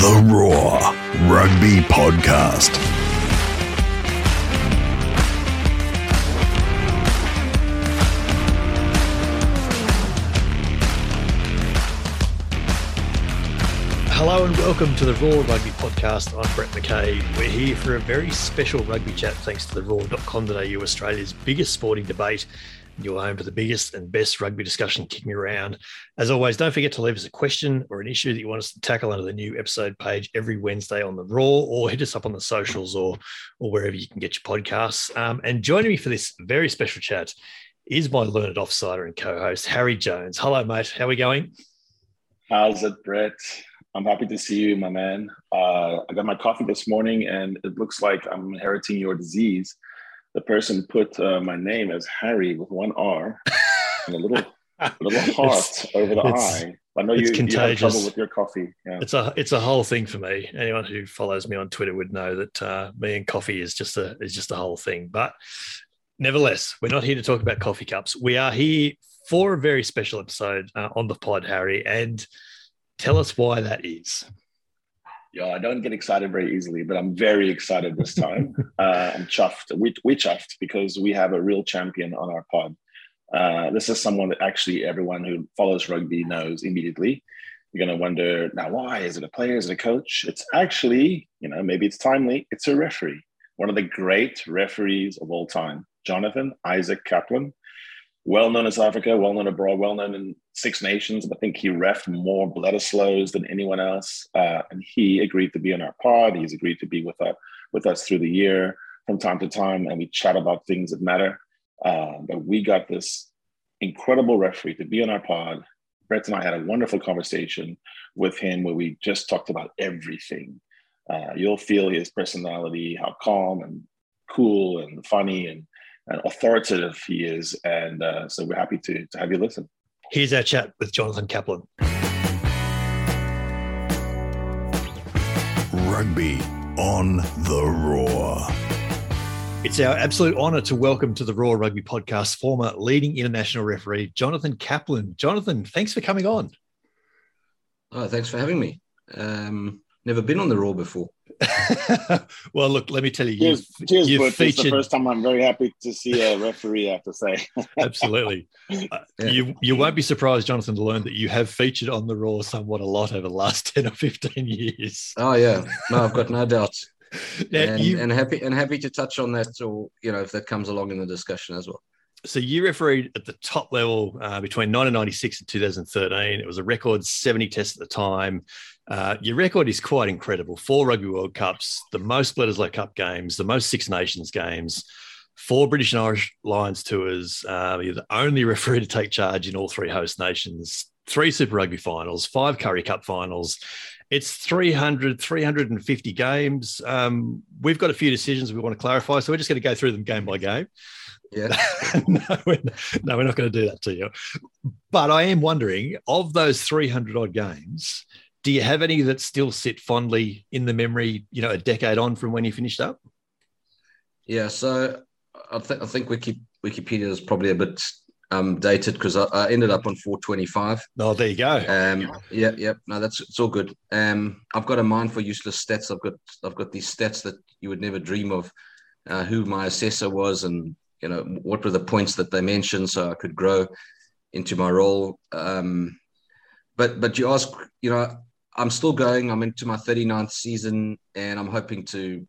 The Roar Rugby Podcast. Hello and welcome to the Roar Rugby Podcast. I'm Brett McKay. We're here for a very special rugby chat thanks to the roar.com.au, Australia's biggest sporting debate. You're home to the biggest and best rugby discussion kicking me around. As always, don't forget to leave us a question or an issue that you want us to tackle under the new episode page every Wednesday on the Roar, or hit us up on the socials or or wherever you can get your podcasts. Um, and joining me for this very special chat is my learned offsider and co-host Harry Jones. Hello, mate. How are we going? How's it, Brett? I'm happy to see you, my man. Uh, I got my coffee this morning, and it looks like I'm inheriting your disease. The person put uh, my name as Harry with one R and a little a little heart over the eye. I know you, you have trouble with your coffee. Yeah. It's a it's a whole thing for me. Anyone who follows me on Twitter would know that uh, me and coffee is just a is just a whole thing. But nevertheless, we're not here to talk about coffee cups. We are here for a very special episode uh, on the pod, Harry, and Tell us why that is. Yeah, I don't get excited very easily, but I'm very excited this time. uh, I'm chuffed. We, we chuffed because we have a real champion on our pod. Uh, this is someone that actually everyone who follows rugby knows immediately. You're going to wonder now, why? Is it a player? Is it a coach? It's actually, you know, maybe it's timely. It's a referee, one of the great referees of all time, Jonathan Isaac Kaplan well known South Africa, well known abroad, well known in Six Nations. I think he refed more Bledisloes than anyone else, uh, and he agreed to be on our pod. He's agreed to be with us with us through the year from time to time, and we chat about things that matter. Uh, but we got this incredible referee to be on our pod. Brett and I had a wonderful conversation with him where we just talked about everything. Uh, you'll feel his personality, how calm and cool and funny and and authoritative he is. And uh, so we're happy to, to have you listen. Here's our chat with Jonathan Kaplan. Rugby on the Roar. It's our absolute honour to welcome to the Roar Rugby podcast former leading international referee, Jonathan Kaplan. Jonathan, thanks for coming on. Oh, thanks for having me. Um, never been on the Roar before. well, look, let me tell you, cheers, you've, cheers, you've featured... It's the first time I'm very happy to see a referee. I have to say, absolutely. Uh, yeah. You you won't be surprised, Jonathan, to learn that you have featured on the Roar somewhat a lot over the last ten or fifteen years. Oh yeah, no, I've got no doubt. and, you... and happy and happy to touch on that, or you know, if that comes along in the discussion as well. So you refereed at the top level uh, between 1996 and 2013. It was a record 70 tests at the time. Uh, your record is quite incredible. Four Rugby World Cups, the most Bledisloe Cup games, the most Six Nations games, four British and Irish Lions tours. Uh, you're the only referee to take charge in all three host nations, three Super Rugby finals, five Currie Cup finals. It's 300, 350 games. Um, we've got a few decisions we want to clarify, so we're just going to go through them game by game. Yeah. no, we're, no, we're not going to do that to you. But I am wondering of those 300 odd games, do you have any that still sit fondly in the memory, you know, a decade on from when you finished up? Yeah, so I, th- I think Wiki- Wikipedia is probably a bit um, dated because I, I, ended up on 425. Oh, there you go. Um, yeah, yeah. No, that's it's all good. Um, I've got a mind for useless stats. I've got I've got these stats that you would never dream of. Uh, who my assessor was, and you know what were the points that they mentioned, so I could grow into my role. Um, but but you ask, you know, I'm still going. I'm into my 39th season, and I'm hoping to.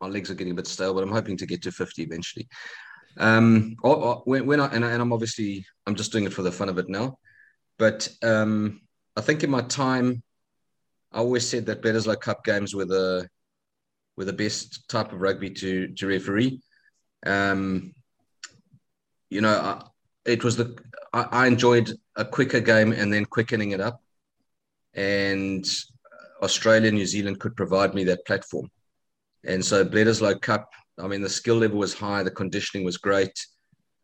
My legs are getting a bit stale, but I'm hoping to get to 50 eventually. Um, when, when I and, I I'm obviously I'm just doing it for the fun of it now, but um, I think in my time, I always said that Bledisloe Cup games were the were the best type of rugby to to referee. Um, you know, I, it was the I, I enjoyed a quicker game and then quickening it up and Australia, New Zealand could provide me that platform. And so Bledisloe Cup, I mean, the skill level was high, the conditioning was great.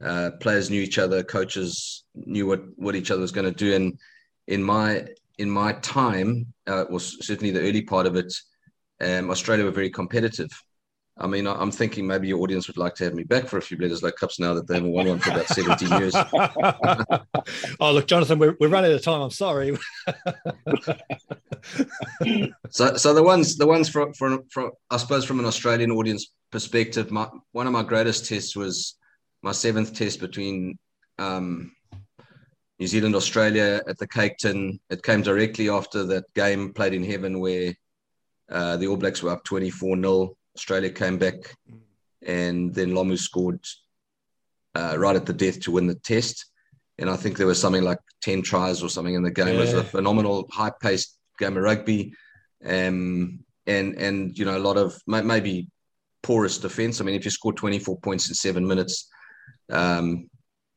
Uh, players knew each other, coaches knew what, what each other was going to do. And in my in my time, uh, was certainly the early part of it, um, Australia were very competitive. I mean, I'm thinking maybe your audience would like to have me back for a few Bledisloe like Cups now that they haven't won one for about 17 years. oh, look, Jonathan, we're, we're running out of time. I'm sorry. so, so the ones, the ones from, from, from, I suppose, from an Australian audience perspective, my one of my greatest tests was my seventh test between um, New Zealand, Australia at the Cake Tin. It came directly after that game played in heaven where uh, the All Blacks were up 24 0. Australia came back and then Lomu scored uh, right at the death to win the test. And I think there was something like 10 tries or something in the game. Yeah. It was a phenomenal, high paced game of rugby. Um, and, and, you know, a lot of maybe porous defense. I mean, if you score 24 points in seven minutes, um,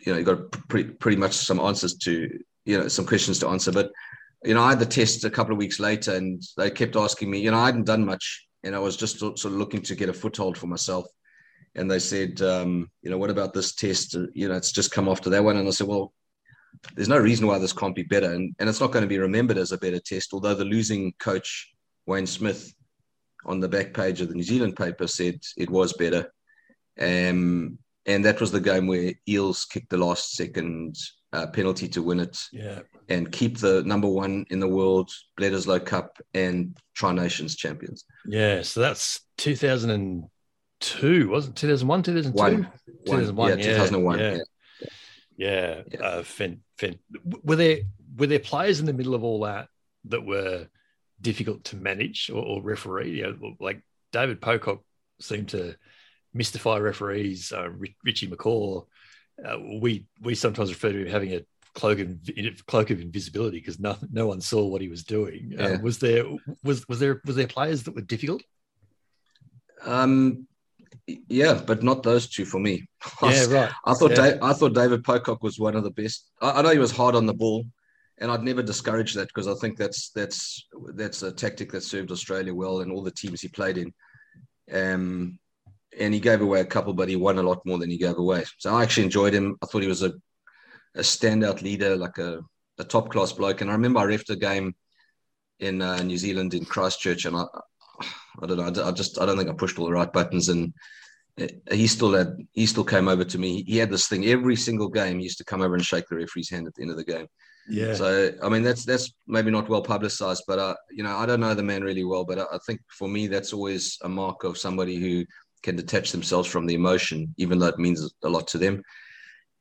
you know, you've got pretty, pretty much some answers to, you know, some questions to answer. But, you know, I had the test a couple of weeks later and they kept asking me, you know, I hadn't done much and I was just sort of looking to get a foothold for myself and they said, um, you know, what about this test? You know, it's just come after that one. And I said, well, there's no reason why this can't be better. And, and it's not going to be remembered as a better test, although the losing coach, Wayne Smith, on the back page of the New Zealand paper said it was better. Um, and that was the game where Eales kicked the last second uh, penalty to win it yeah. and keep the number one in the world Bledisloe Cup and Tri Nations champions. Yeah, so that's 2002, wasn't 2001, 2002? One. 2001, yeah, 2001. Yeah. Yeah. yeah. Uh, fin, fin. Were there were there players in the middle of all that that were difficult to manage or, or referee? You know, like David Pocock seemed to mystify referees. Uh, Richie McCaw, uh, we we sometimes refer to him having a cloak of cloak of invisibility because no, no one saw what he was doing. Uh, was there was was there was there players that were difficult? Um, yeah, but not those two for me. yeah, right. I thought yeah. Dave, I thought David Pocock was one of the best. I, I, know he was hard on the ball, and I'd never discourage that because I think that's that's that's a tactic that served Australia well and all the teams he played in. Um, and he gave away a couple, but he won a lot more than he gave away. So I actually enjoyed him. I thought he was a a standout leader, like a, a top class bloke. And I remember I refed a game in uh, New Zealand in Christchurch, and I I don't know. I just I don't think I pushed all the right buttons, and he still had he still came over to me. He had this thing every single game. He used to come over and shake the referee's hand at the end of the game. Yeah. So I mean that's that's maybe not well publicized, but uh, you know I don't know the man really well, but I, I think for me that's always a mark of somebody who can detach themselves from the emotion, even though it means a lot to them.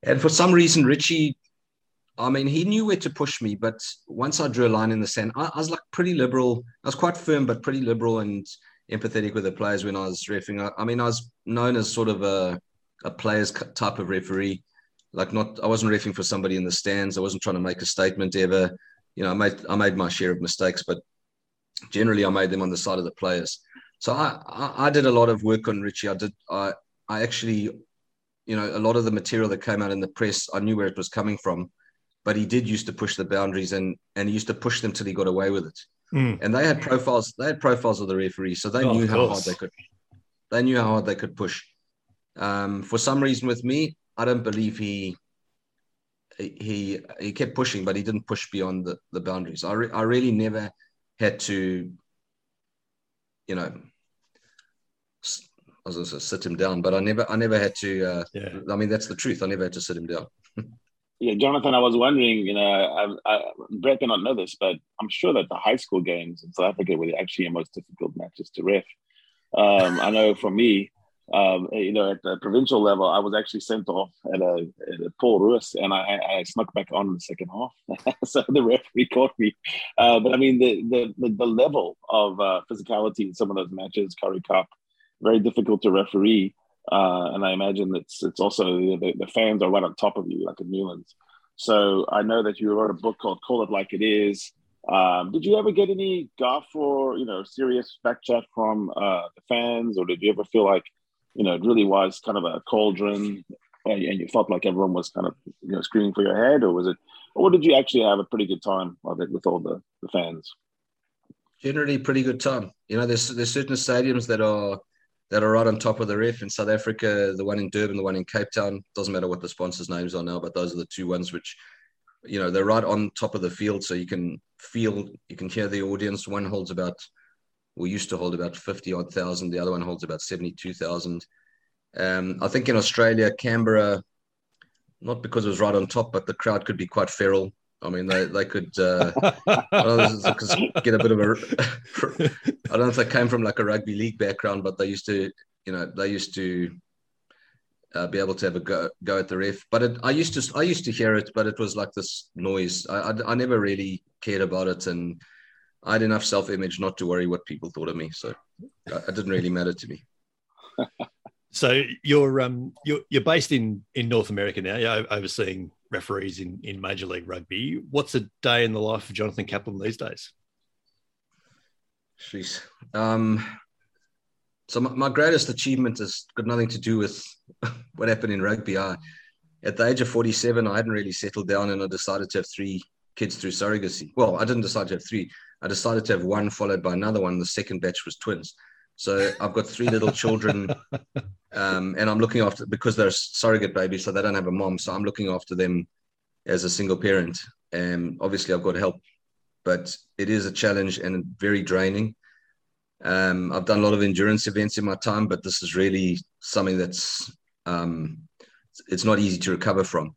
And for some reason, Richie I mean, he knew where to push me, but once I drew a line in the sand, I, I, was like pretty liberal. I was quite firm, but pretty liberal and empathetic with the players when I was refing. I, I mean, I was known as sort of a, a player's type of referee. Like, not I wasn't refing for somebody in the stands. I wasn't trying to make a statement ever. You know, I made I made my share of mistakes, but generally I made them on the side of the players. So I, I, I did a lot of work on Richie. I did I I actually, you know, a lot of the material that came out in the press, I knew where it was coming from but he did used to push the boundaries and and he used to push them till he got away with it. Mm. And they had profiles. They had profiles of the referees, so they oh, knew how hard they could. They knew how hard they could push. Um, for some reason, with me, I don't believe he he he kept pushing, but he didn't push beyond the, the boundaries. I re- I really never had to, you know, was going to sit him down, but I never I never had to. Uh, yeah. I mean, that's the truth. I never had to sit him down. Yeah, Jonathan, I was wondering, you know, I, I, Brett may not know this, but I'm sure that the high school games in South Africa were actually the most difficult matches to ref. Um, I know for me, um, you know, at the provincial level, I was actually sent off at a, at a Paul Roos, and I, I, snuck back on in the second half. so the referee caught me. Uh, but I mean, the, the, the, the level of uh, physicality in some of those matches, Currie Cup, very difficult to referee. Uh, and I imagine it's it's also the, the fans are right on top of you, like in Newlands. So I know that you wrote a book called "Call It Like It Is." Um, did you ever get any guff or you know serious back chat from uh, the fans, or did you ever feel like you know it really was kind of a cauldron, and you felt like everyone was kind of you know screaming for your head, or was it, or did you actually have a pretty good time of it with all the, the fans? Generally, pretty good time. You know, there's there's certain stadiums that are that are right on top of the ref in South Africa, the one in Durban, the one in Cape Town. Doesn't matter what the sponsors' names are now, but those are the two ones which, you know, they're right on top of the field, so you can feel, you can hear the audience. One holds about, we used to hold about fifty odd thousand. The other one holds about seventy-two thousand. Um, I think in Australia, Canberra, not because it was right on top, but the crowd could be quite feral. I mean, they, they could uh, get a bit of a. I don't know if they came from like a rugby league background, but they used to, you know, they used to uh, be able to have a go, go at the ref. But it, I used to I used to hear it, but it was like this noise. I, I, I never really cared about it, and I had enough self image not to worry what people thought of me. So it didn't really matter to me. so you're um you're you're based in in North America now. You're overseeing referees in, in Major League Rugby. What's a day in the life of Jonathan Kaplan these days? Jeez. Um, so my, my, greatest achievement has got nothing to do with what happened in rugby. I, at the age of 47, I hadn't really settled down and I decided to have three kids through surrogacy. Well, I didn't decide to have three. I decided to have one followed by another one. The second batch was twins. So I've got three little children, um, and I'm looking after because they're surrogate babies, so they don't have a mom. So I'm looking after them as a single parent. And obviously, I've got help, but it is a challenge and very draining. Um, I've done a lot of endurance events in my time, but this is really something that's um, it's not easy to recover from.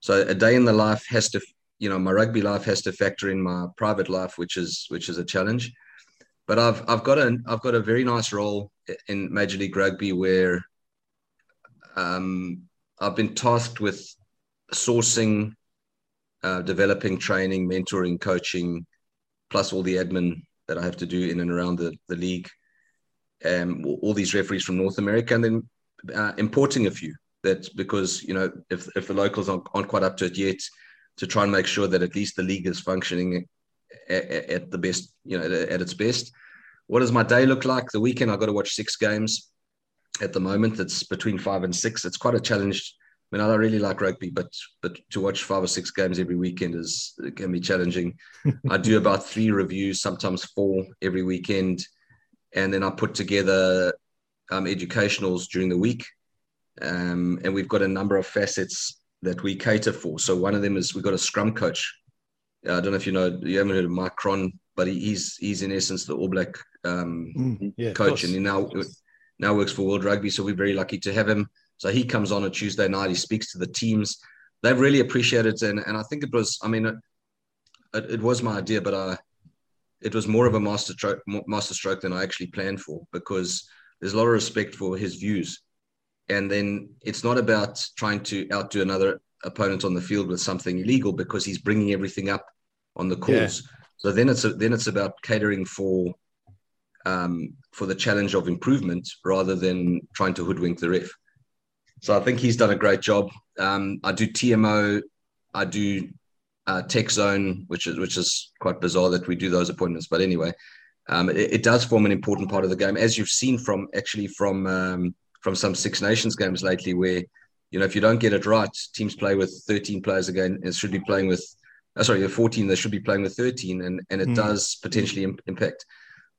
So a day in the life has to, you know, my rugby life has to factor in my private life, which is which is a challenge but I've I've got a I've got a very nice role in Major League Rugby where um, I've been tasked with sourcing, uh, developing, training, mentoring, coaching, plus all the admin that I have to do in and around the the league. Um, all these referees from North America, and then uh, importing a few. That because you know if if the locals aren't, aren't quite up to it yet, to try and make sure that at least the league is functioning at, at the best, you know, at its best. What does my day look like? The weekend, I've got to watch six games. At the moment, it's between five and six. It's quite a challenge. I mean, I don't really like rugby, but but to watch five or six games every weekend is can be challenging. I do about three reviews, sometimes four every weekend, and then I put together um, educationals during the week. Um, and we've got a number of facets that we cater for. So one of them is we've got a scrum coach I don't know if you know, you haven't heard of Mike Cron, but he, he's he's in essence the All Black um, mm, yeah, coach, and he now now works for World Rugby. So we're very lucky to have him. So he comes on a Tuesday night. He speaks to the teams. They've really appreciated it, and, and I think it was. I mean, it, it, it was my idea, but I, it was more of a master stroke, master stroke than I actually planned for because there's a lot of respect for his views, and then it's not about trying to outdo another opponent on the field with something illegal because he's bringing everything up on the course. Yeah. So then it's a, then it's about catering for um, for the challenge of improvement rather than trying to hoodwink the ref. So I think he's done a great job. Um, I do TMO, I do uh, Tech Zone, which is which is quite bizarre that we do those appointments. But anyway, um, it, it, does form an important part of the game, as you've seen from actually from um, from some Six Nations games lately, where you know if you don't get it right, teams play with 13 players again and should be playing with uh, sorry, 14, they should be playing with 13, and, and it mm. does potentially Im- impact.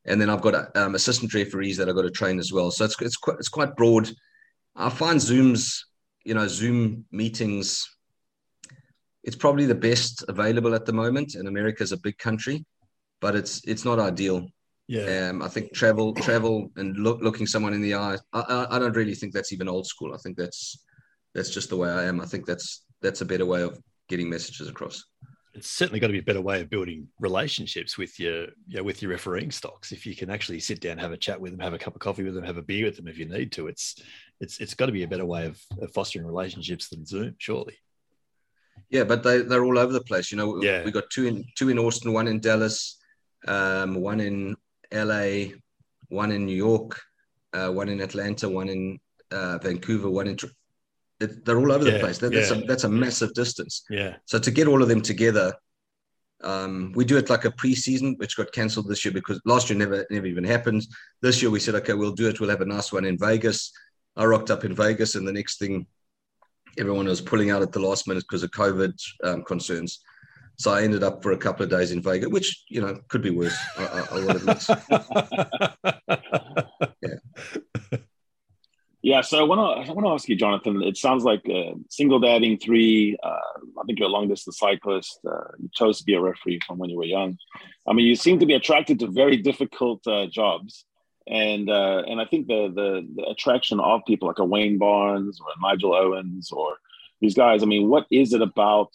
And then I've got um, assistant referees that I've got to train as well. So it's, it's, quite, it's quite broad. I find Zoom's, you know, Zoom meetings, it's probably the best available at the moment. And America is a big country, but it's it's not ideal. Yeah. Um, I think travel, travel, and look, looking someone in the eye. I, I, I don't really think that's even old school. I think that's that's just the way I am. I think that's that's a better way of getting messages across it's certainly got to be a better way of building relationships with your you know, with your refereeing stocks. If you can actually sit down, have a chat with them, have a cup of coffee with them, have a beer with them if you need to. It's it's it's got to be a better way of, of fostering relationships than Zoom, surely. Yeah, but they they're all over the place. You know, yeah. we got two in two in Austin, one in Dallas, um, one in LA, one in New York, uh, one in Atlanta, one in uh, Vancouver, one in it, they're all over yeah, the place. That, that's, a, that's a massive distance. Yeah. So to get all of them together, um, we do it like a preseason, which got cancelled this year because last year never never even happened. This year we said, okay, we'll do it. We'll have a nice one in Vegas. I rocked up in Vegas, and the next thing, everyone was pulling out at the last minute because of COVID um, concerns. So I ended up for a couple of days in Vegas, which you know could be worse. I, I, I will admit. yeah. Yeah, so I want to I want to ask you, Jonathan. It sounds like uh, single dadding three. Uh, I think you're a long distance cyclist. Uh, you chose to be a referee from when you were young. I mean, you seem to be attracted to very difficult uh, jobs, and uh, and I think the, the, the attraction of people like a Wayne Barnes or Nigel Owens or these guys. I mean, what is it about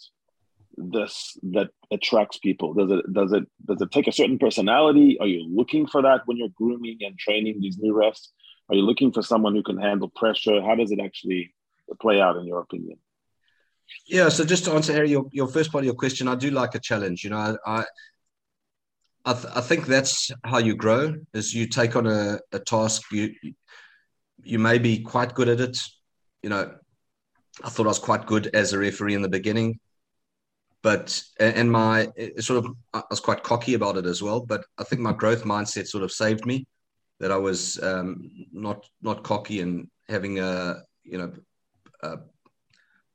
this that attracts people? Does it does it does it take a certain personality? Are you looking for that when you're grooming and training these new refs? Are you looking for someone who can handle pressure? How does it actually play out in your opinion? Yeah, so just to answer Harry, your, your first part of your question, I do like a challenge. You know, I I, th- I think that's how you grow is you take on a, a task you you may be quite good at it. You know, I thought I was quite good as a referee in the beginning, but and my sort of I was quite cocky about it as well. But I think my growth mindset sort of saved me. That I was um, not not cocky and having a you know uh,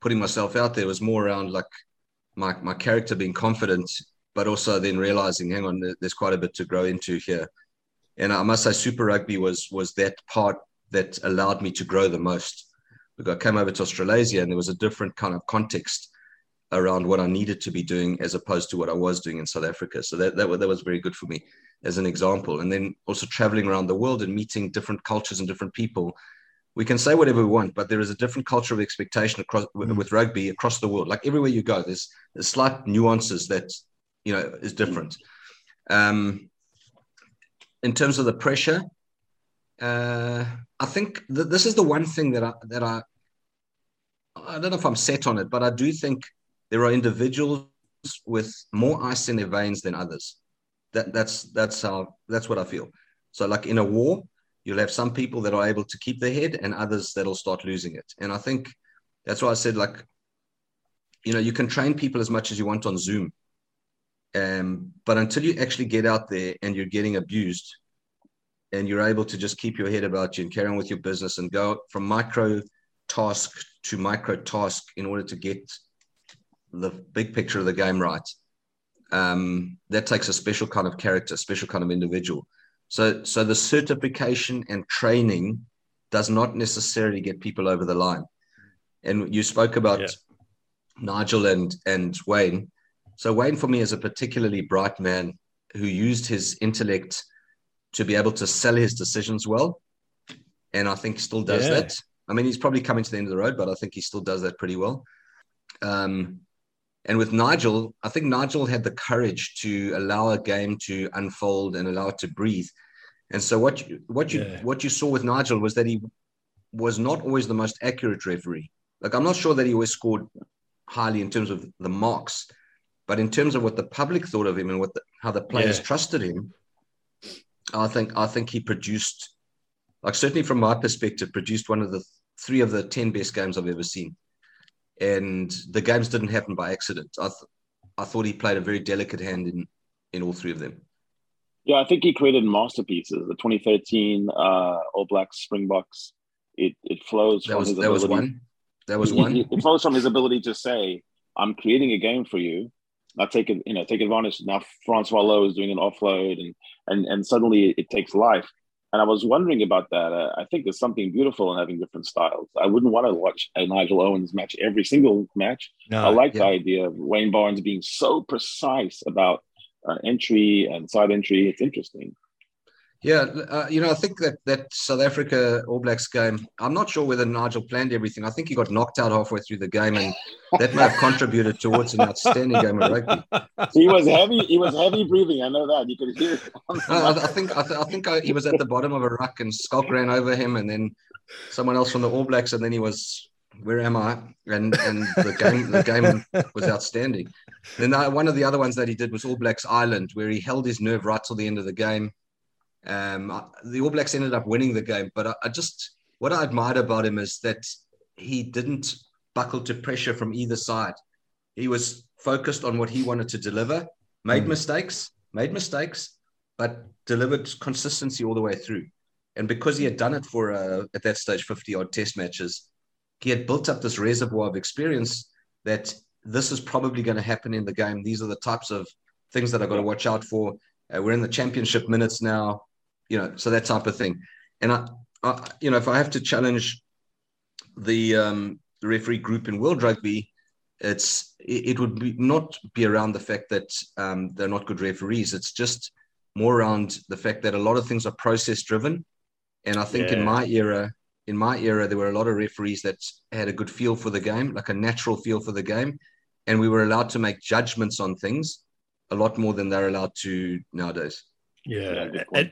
putting myself out there was more around like my my character being confident, but also then realizing, hang on, there's quite a bit to grow into here. And I must say, Super Rugby was was that part that allowed me to grow the most. Because I came over to Australasia and there was a different kind of context around what I needed to be doing as opposed to what I was doing in South Africa. So that, that, that was very good for me as an example. And then also traveling around the world and meeting different cultures and different people. We can say whatever we want, but there is a different culture of expectation across mm. with rugby across the world. Like everywhere you go, there's, there's slight nuances that you know is different. Um, in terms of the pressure, uh, I think th- this is the one thing that I that I I don't know if I'm set on it, but I do think there are individuals with more ice in their veins than others. That that's that's how that's what I feel. So like in a war, you'll have some people that are able to keep their head and others that'll start losing it. And I think that's why I said like, you know, you can train people as much as you want on Zoom. Um, but until you actually get out there and you're getting abused and you're able to just keep your head about you and carry on with your business and go from micro task to micro task in order to get the big picture of the game right. Um, that takes a special kind of character, special kind of individual. So, so the certification and training does not necessarily get people over the line. And you spoke about yeah. Nigel and and Wayne. So Wayne for me is a particularly bright man who used his intellect to be able to sell his decisions well. And I think he still does yeah. that. I mean, he's probably coming to the end of the road, but I think he still does that pretty well. Um, and with Nigel, I think Nigel had the courage to allow a game to unfold and allow it to breathe. And so what you, what you yeah. what you saw with Nigel was that he was not always the most accurate referee. Like I'm not sure that he always scored highly in terms of the marks, but in terms of what the public thought of him and what the, how the players yeah. trusted him, I think I think he produced, like certainly from my perspective, produced one of the three of the ten best games I've ever seen. And the games didn't happen by accident. I th- I thought he played a very delicate hand in in all three of them. Yeah, I think he created masterpieces. The 2013 uh, All Blacks Springboks. It it flows that from was, his that ability. was one. That was one. it flows from his ability to say, "I'm creating a game for you, now take it, you know, take advantage. Now Francois Louw is doing an offload, and and and suddenly it takes life. And I was wondering about that. Uh, I think there's something beautiful in having different styles. I wouldn't want to watch a Nigel Owens match every single match. No, I like yeah. the idea of Wayne Barnes being so precise about uh, entry and side entry. It's interesting. Yeah, uh, you know, I think that that South Africa All Blacks game. I'm not sure whether Nigel planned everything. I think he got knocked out halfway through the game, and that may have contributed towards an outstanding game of rugby. He was heavy. He was heavy breathing. I know that you could hear. It I, I, think. I, th- I think I, he was at the bottom of a ruck, and Schalk ran over him, and then someone else from the All Blacks, and then he was. Where am I? And and the game the game was outstanding. Then uh, one of the other ones that he did was All Blacks Ireland, where he held his nerve right till the end of the game um, the All Blacks ended up winning the game, but I, I just what I admired about him is that he didn't buckle to pressure from either side. He was focused on what he wanted to deliver, made mm. mistakes, made mistakes, but delivered consistency all the way through. And because he had done it for uh, at that stage 50 odd test matches, he had built up this reservoir of experience that this is probably going to happen in the game. These are the types of things that I've got to watch out for. Uh, we're in the championship minutes now you know, so that type of thing. And I, I you know, if I have to challenge the um, the referee group in World Rugby, it's it, it would be not be around the fact that um, they're not good referees. It's just more around the fact that a lot of things are process driven. And I think yeah. in my era, in my era, there were a lot of referees that had a good feel for the game, like a natural feel for the game, and we were allowed to make judgments on things a lot more than they're allowed to nowadays. Yeah, yeah and,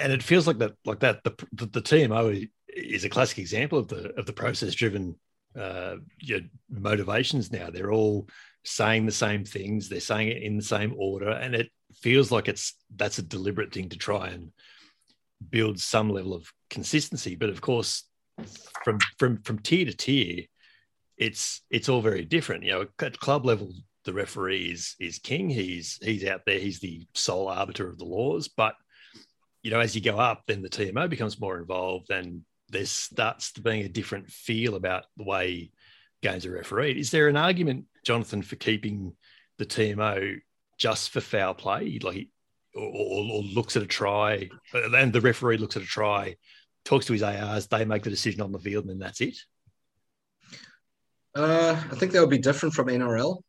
and, it feels like that, like that. The, the, the TMO is a classic example of the of the process driven uh, your motivations. Now they're all saying the same things. They're saying it in the same order, and it feels like it's that's a deliberate thing to try and build some level of consistency. But of course, from from from tier to tier, it's it's all very different. You know, at club level, the referee is is king. He's he's out there. He's the sole arbiter of the laws. But you know, as you go up, then the TMO becomes more involved, and there starts to being a different feel about the way games are refereed. Is there an argument, Jonathan, for keeping the TMO just for foul play, like or, or, or looks at a try, and the referee looks at a try, talks to his ARs, they make the decision on the field, and then that's it? Uh, I think that would be different from NRL.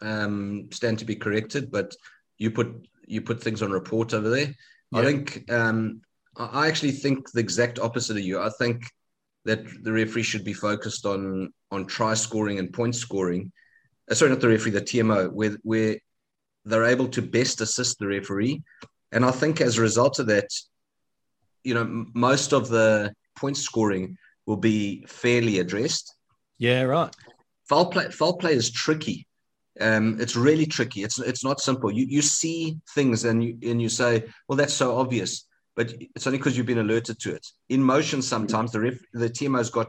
Um, stand to be corrected, but you put you put things on report over there. I think um, I actually think the exact opposite of you. I think that the referee should be focused on on try scoring and point scoring. Uh, sorry, not the referee, the TMO, where where they're able to best assist the referee. And I think as a result of that, you know, most of the point scoring will be fairly addressed. Yeah, right. Foul play, foul play is tricky. Um, it's really tricky. It's it's not simple. You you see things and you and you say, well, that's so obvious, but it's only because you've been alerted to it. In motion, sometimes the ref, the TMO's got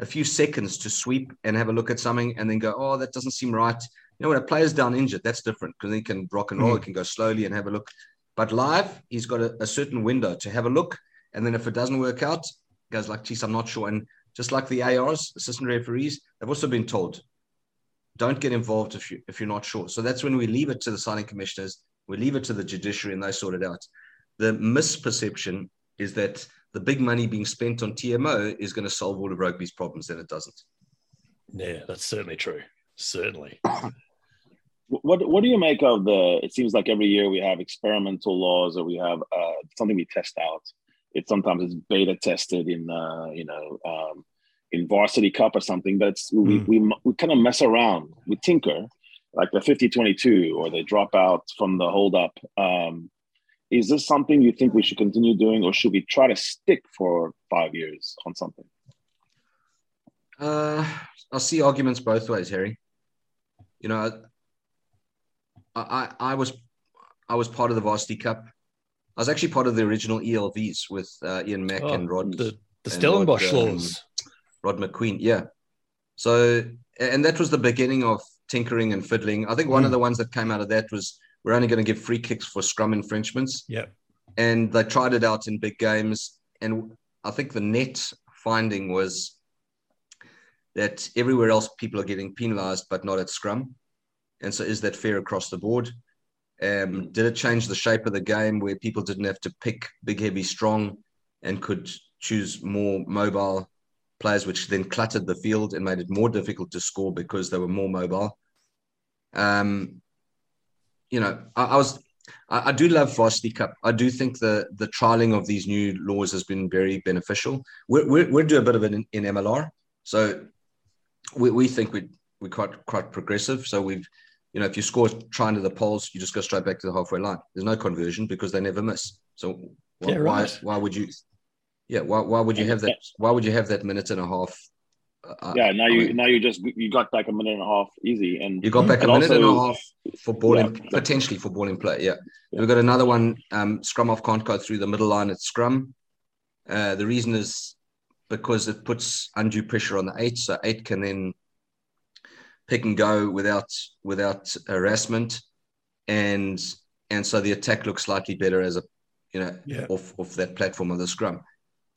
a few seconds to sweep and have a look at something, and then go, oh, that doesn't seem right. You know, when a player's down injured, that's different because he can rock and roll, mm. he can go slowly and have a look. But live, he's got a, a, certain window to have a look. And then if it doesn't work out, goes like, geez, I'm not sure. And just like the ARs, assistant referees, they've also been told, don't get involved if you if you're not sure. So that's when we leave it to the citing commissioners, we leave it to the judiciary and they sort it out. The misperception is that the big money being spent on TMO is going to solve all of rugby's problems, and it doesn't. Yeah, that's certainly true. Certainly. What What do you make of the? It seems like every year we have experimental laws, or we have uh, something we test out. It sometimes it's beta tested in, uh, you know, um, in varsity cup or something. But it's, mm. we, we we kind of mess around, we tinker, like the 50-22 or they drop out from the hold up. Um, is this something you think we should continue doing, or should we try to stick for five years on something? Uh, I see arguments both ways, Harry. You know, I, I was I was part of the Varsity Cup. I was actually part of the original ELVs with uh, Ian Mack oh, and Rod. The, the Stellenbosch Rod, um, laws. Rod Macqueen, yeah. So, and that was the beginning of tinkering and fiddling. I think one mm. of the ones that came out of that was we're only going to give free kicks for scrum infringements. Yeah. And they tried it out in big games. And I think the net finding was that everywhere else people are getting penalized, but not at scrum. And so, is that fair across the board? Um, did it change the shape of the game where people didn't have to pick big, heavy, strong and could choose more mobile players, which then cluttered the field and made it more difficult to score because they were more mobile? Um, you know, I, I was I, I, do love Varsity Cup. I do think the the trialing of these new laws has been very beneficial. We're, we're, we're doing a bit of it in, in MLR, so we, we think we we're quite quite progressive. So we've you know, if you score trying to the poles, you just go straight back to the halfway line. There's no conversion because they never miss. So why, yeah, right. why, why would you? Yeah, why, why would you have that? Why would you have that minute and a half? Uh, yeah, now I you mean, now you just you got back a minute and a half easy, and you got back a minute also, and a half for ball yeah, in, potentially for ball in play. Yeah, yeah. we've got another one. Um, scrum off can't go through the middle line at scrum. Uh, the reason is because it puts undue pressure on the eight, so eight can then pick and go without without harassment, and and so the attack looks slightly better as a you know yeah. off off that platform of the scrum.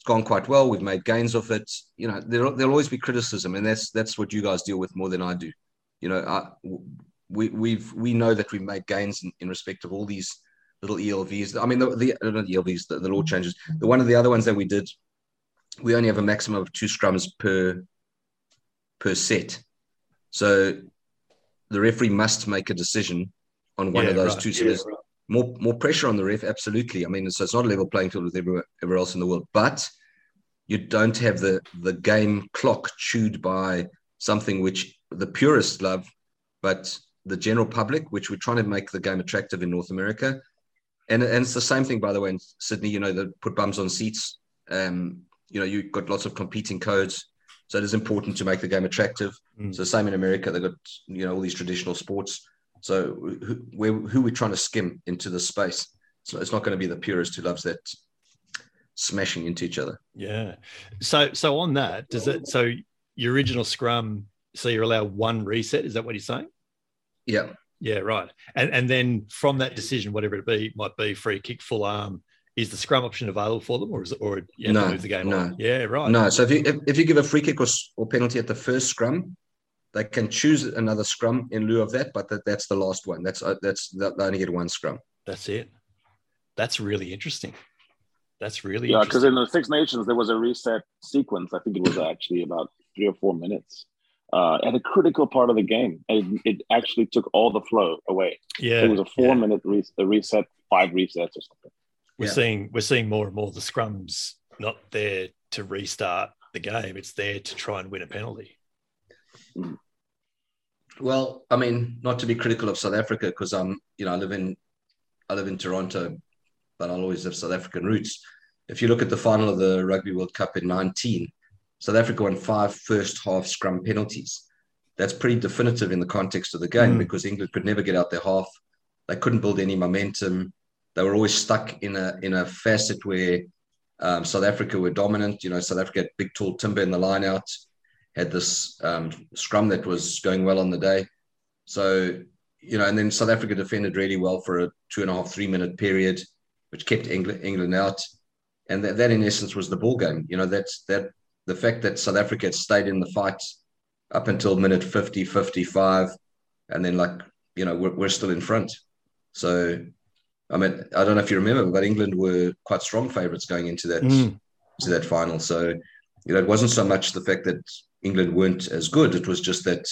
Gone quite well. We've made gains of it. You know, there there'll always be criticism, and that's that's what you guys deal with more than I do. You know, I, we we've we know that we made gains in, in respect of all these little ELVs. I mean, the, the not ELVs, the, the law changes. The one of the other ones that we did, we only have a maximum of two scrums per per set. So the referee must make a decision on one yeah, of those right. two. So yeah, right. More more pressure on the ref. Absolutely. I mean, so it's not a level playing field with everywhere, everywhere else in the world, but you don't have the the game clock chewed by something which the purists love, but the general public, which we're trying to make the game attractive in North America. And, and it's the same thing, by the way, in Sydney, you know, they put bums on seats. Um, you know, you've got lots of competing codes. So it is important to make the game attractive. Mm. So same in America, they've got, you know, all these traditional sports. So who, where, who we're trying to skim into the space. So it's not going to be the purist who loves that smashing into each other. Yeah. So so on that, does it so your original scrum, so you're allowed one reset, is that what you're saying? Yeah. Yeah, right. And and then from that decision, whatever it be, might be free kick, full arm. Is the scrum option available for them, or is it, or you no, move the game no. on? Yeah, right. No. So if you if, if you give a free kick or, or penalty at the first scrum, they can choose another scrum in lieu of that, but that, that's the last one. That's uh, that's they only get one scrum. That's it. That's really interesting. That's really yeah. Because in the Six Nations there was a reset sequence. I think it was actually about three or four minutes uh, at a critical part of the game. It, it actually took all the flow away. Yeah, it was a four yeah. minute re- reset, five resets or something. We're Yeah. seeing we're seeing more and more the scrums not there to restart the game. It's there to try and win a penalty. Well, I mean, not to be critical of South Africa because I'm, you know, I live in, I live in Toronto, but I'll always have South African roots. If you look at the final of the Rugby World Cup in 19, South Africa won five first half scrum penalties. That's pretty definitive in the context of the game Mm. because England could never get out their half. They couldn't build any momentum. They were always stuck in a in a facet where um, South Africa were dominant. You know, South Africa had big, tall timber in the line out, had this um, scrum that was going well on the day. So, you know, and then South Africa defended really well for a two and a half, three minute period, which kept England, England out. And that, that, in essence, was the ball game. You know, that's that the fact that South Africa had stayed in the fight up until minute 50, 55, and then, like, you know, we're, we're still in front. So, I mean, I don't know if you remember, but England were quite strong favourites going into that Mm. to that final. So, you know, it wasn't so much the fact that England weren't as good; it was just that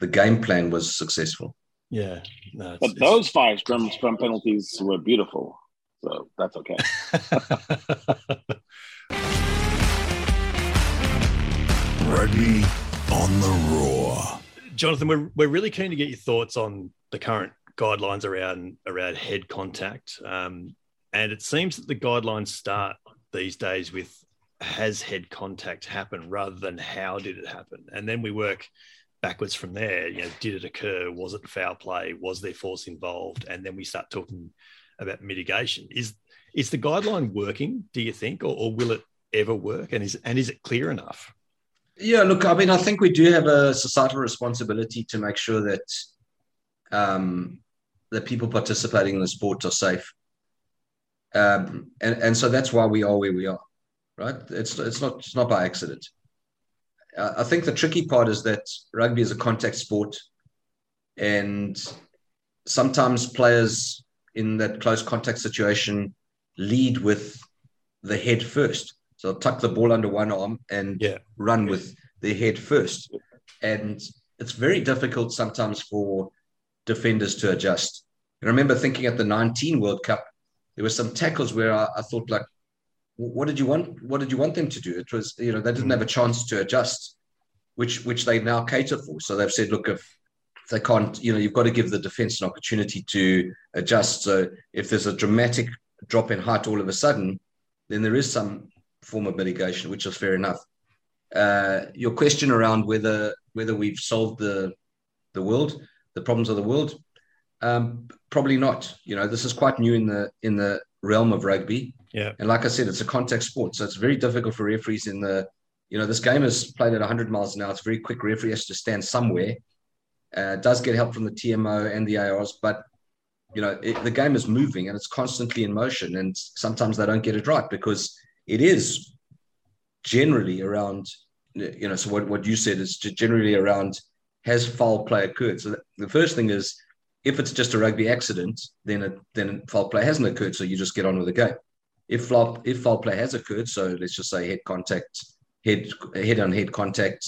the game plan was successful. Yeah, no, But those five scrum scrum penalties were beautiful, so that's okay. Rugby on the Roar. Jonathan, we're, we're really keen to get your thoughts on the current guidelines around around head contact. Um, and it seems that the guidelines start these days with has head contact happen rather than how did it happen, and then we work backwards from there. You know, did it occur? Was it foul play? Was there force involved? And then we start talking about mitigation. Is is the guideline working? Do you think, or, or will it ever work? And is and is it clear enough? Yeah, look, I mean, I think we do have a societal responsibility to make sure that um, the people participating in the sport are safe, um, and and so that's why we are where we are, right? It's it's not it's not by accident. I think the tricky part is that rugby is a contact sport, and sometimes players in that close contact situation lead with the head first. So they'll tuck the ball under one arm and Yeah. run with their head first. And it's very difficult sometimes for defenders to adjust. I remember thinking at the 19 World Cup, there were some tackles where I, I thought like, what did you want? What did you want them to do? It was, you know, they didn't have a chance to adjust, which which they now cater for. So they've said, look, if, if they can't, you know, you've got to give the defense an opportunity to adjust. So if there's a dramatic drop in height all of a sudden, then there is some form of mitigation, which is fair enough. Uh, your question around whether whether we've solved the the world, the problems of the world, um, probably not. You know, this is quite new in the in the realm of rugby. Yeah. And like I said, it's a contact sport, so it's very difficult for referees in the. You know, this game is played at 100 miles an hour. It's very quick. Referee has to stand somewhere. Uh, does get help from the TMO and the ARs, but you know it, the game is moving and it's constantly in motion, and sometimes they don't get it right because it is generally around. You know, so what, what you said is generally around has foul play occurred. So the first thing is if it's just a rugby accident, then it, then foul play hasn't occurred, so you just get on with the game. If foul, if foul play has occurred, so let's just say head contact, head head on head contact,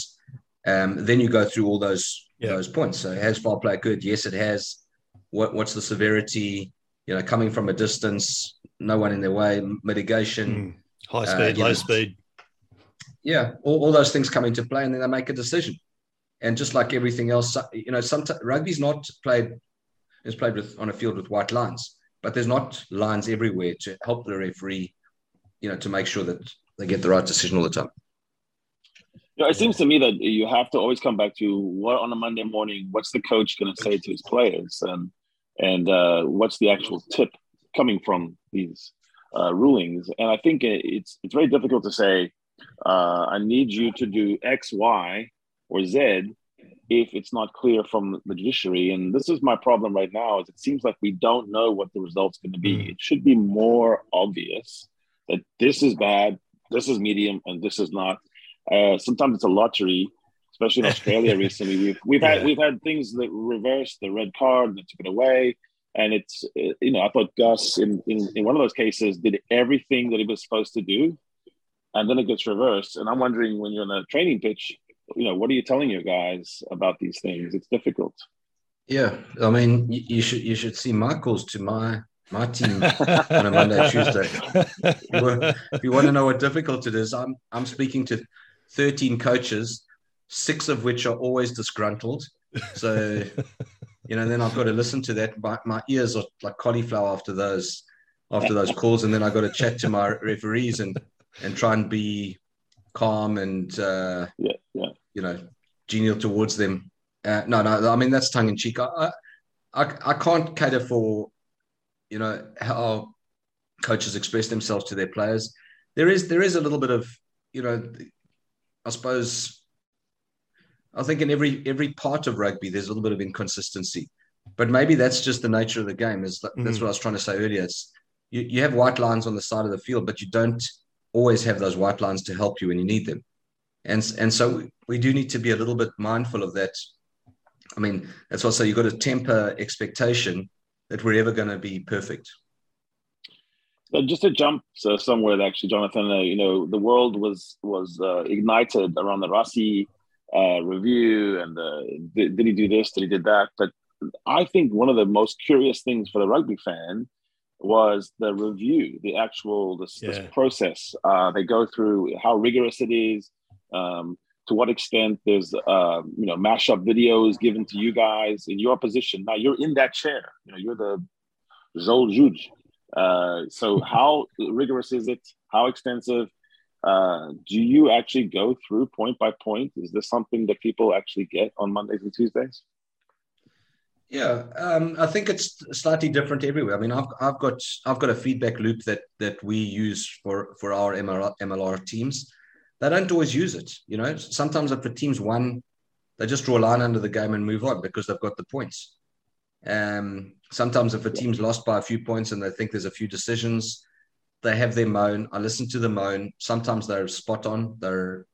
um, then you go through all those Yeah. those points. So has foul play occurred? Yes, it has. What what's the severity? You know, coming from a distance, no one in their way, mitigation. Mm. High Uh, speed, you low know, speed. Yeah, all, all those things come into play, and then they make a decision. and just like everything else, you know, sometimes rugby's not played is played with on a field with white lines, but there's not lines everywhere to help the referee, you know, to make sure that they get the right decision all the time. Yeah, it seems to me that you have to always come back to what on a Monday morning, what's the coach going to say to his players, and and uh, what's the actual tip coming from these uh, rulings. And I think it's it's very difficult to say, uh, I need you to do X, Y, or Z if it's not clear from the judiciary. And this is my problem right now is it seems like we don't know what the result's going to be. Mm. It should be more obvious that this is bad, this is medium, and this is not. Uh, sometimes it's a lottery, especially in Australia recently. We've we've yeah. had we've had things that reversed the red card that took it away. And it's you know I thought Gus in, in in one of those cases did everything that he was supposed to do, and then it gets reversed. And I'm wondering when you're on a training pitch, you know, what are you telling your guys about these things? It's difficult. Yeah, I mean, you, you should you should see my calls to my my team on a Monday, Tuesday. if you want to know what difficult it is, I'm I'm speaking to 13 coaches, six of which are always disgruntled. So, you know, then I've got to listen to that. My, my ears are like cauliflower after those after those calls, and then I've got to chat to my referees and and try and be calm and uh, yeah, yeah. you know genial towards them. Uh, no, no, I mean that's tongue in cheek. I, I, I can't cater for you know how coaches express themselves to their players. There is there is a little bit of you know, I suppose. I think in every every part of rugby, there's a little bit of inconsistency, but maybe that's just the nature of the game. Is that's mm. what I was trying to say earlier. It's, you, you have white lines on the side of the field, but you don't always have those white lines to help you when you need them. And, and so we do need to be a little bit mindful of that. I mean, that's also you've got to temper expectation that we're ever going to be perfect. So just to jump so somewhere, actually, Jonathan, uh, you know, the world was was uh, ignited around the Rassie uh, review, and uh, did, did he do this? Did he did that? But I think one of the most curious things for the rugby fan was the review, the actual this, yeah. this process. Uh, they go through how rigorous it is, um, to what extent there's uh, you know mashup videos given to you guys in your position. Now you're in that chair. You know you're the Zol Juge. Uh, so how rigorous is it? How extensive? Uh, do you actually go through point by point? Is this something that people actually get on Mondays and Tuesdays? Yeah, um, I think it's slightly different everywhere. I mean, I've, I've got I've got a feedback loop that that we use for for our MLR, MLR teams. They don't always use it. You know, sometimes if the team's won, they just draw a line under the game and move on because they've got the points. Um, sometimes if a team's lost by a few points and they think there's a few decisions, they have their moan. I listen to the moan. Sometimes they're spot on. They're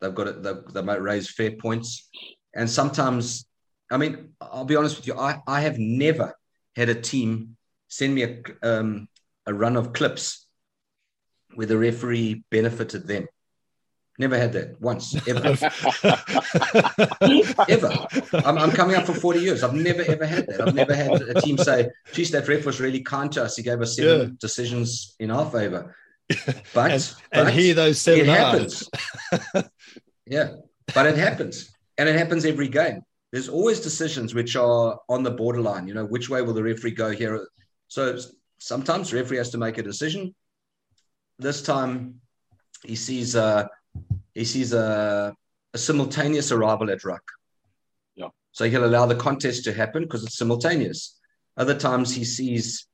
they've got it. They, they might raise fair points, and sometimes I mean, I'll be honest with you. I, I have never had a team send me a, um, a run of clips where the referee benefited them. Never had that once, ever. ever. I'm, I'm, coming up for 40 years. I've never, ever had that. I've never had a team say, geez, that ref was really kind to us. He gave us seven yeah. decisions in our favor. But, and, but and here those seven it happens. yeah, but it happens. And it happens every game there's always decisions which are on the borderline. You know, which way will the referee go here? So sometimes the referee has to make a decision. This time, he sees a he sees a, a simultaneous arrival at ruck. Yeah. So he'll allow the contest to happen because it's simultaneous. Other times he sees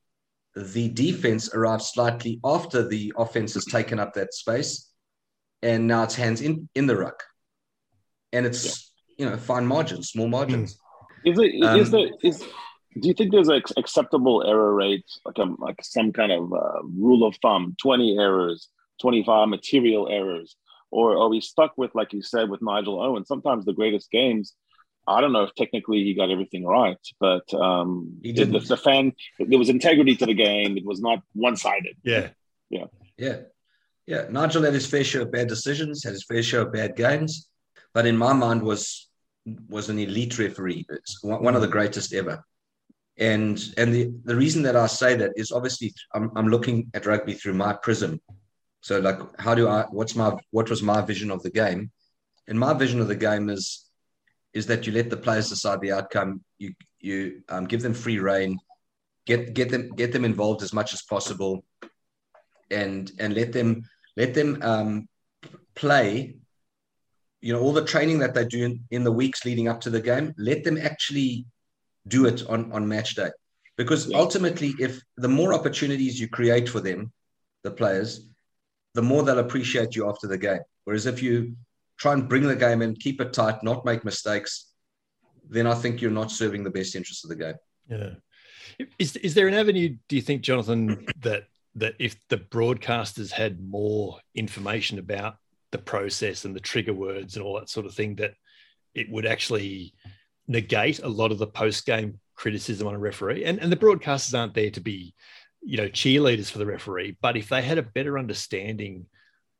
the defense arrive slightly after the offense has taken up that space, and now it's hands in in the ruck, and it's you know fine margins, small margins. Is it um, is there is do you think there's an acceptable error rate, like a like some kind of uh, rule of thumb, twenty errors, twenty five material errors, or are we stuck with like you said with Nigel Owen? Sometimes the greatest games. I don't know if technically he got everything right, but um, he did. The, the fan, there was integrity to the game. It was not one sided. Yeah, yeah, yeah, yeah. Nigel had his fair share of bad decisions, had his fair share of bad games, but in my mind was was an elite referee. One of the greatest ever. And and the, the reason that I say that is obviously I'm, I'm looking at rugby through my prism. So like how do I what's my what was my vision of the game? And my vision of the game is is that you let the players decide the outcome. You you um, give them free reign, get get them get them involved as much as possible, and and let them let them um, play. You know all the training that they do in, in the weeks leading up to the game. Let them actually do it on on match day, because Yeah. ultimately, if the more opportunities you create for them, the players, the more they'll appreciate you after the game. Whereas if you try and bring the game in, keep it tight, not make mistakes, then I think you're not serving the best interest of the game. Yeah. Is is there an avenue? Do you think, Jonathan, that that if the broadcasters had more information about the process and the trigger words and all that sort of thing, that it would actually negate a lot of the post game criticism on a referee? And and the broadcasters aren't there to be, you know, cheerleaders for the referee, but if they had a better understanding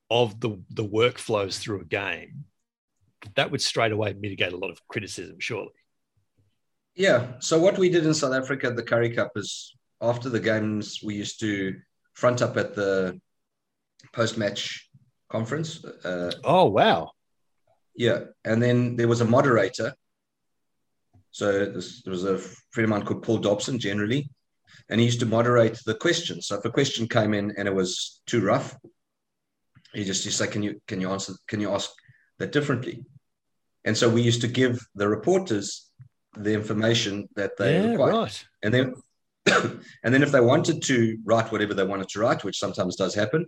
of the the workflows through a game, that would straight away mitigate a lot of criticism, surely. Yeah. So what we did in South Africa at the Currie Cup is after the games, we used to front up at the post-match conference. Uh, Oh wow. yeah, and then there was a moderator. So this, there was a friend of mine called Paul Dobson, generally, and he used to moderate the questions. So if a question came in and it was too rough, he just to say, "Can you can you answer? Can you ask that differently?" And so we used to give the reporters the information that they yeah, required, right. and then and then if they wanted to write whatever they wanted to write, which sometimes does happen,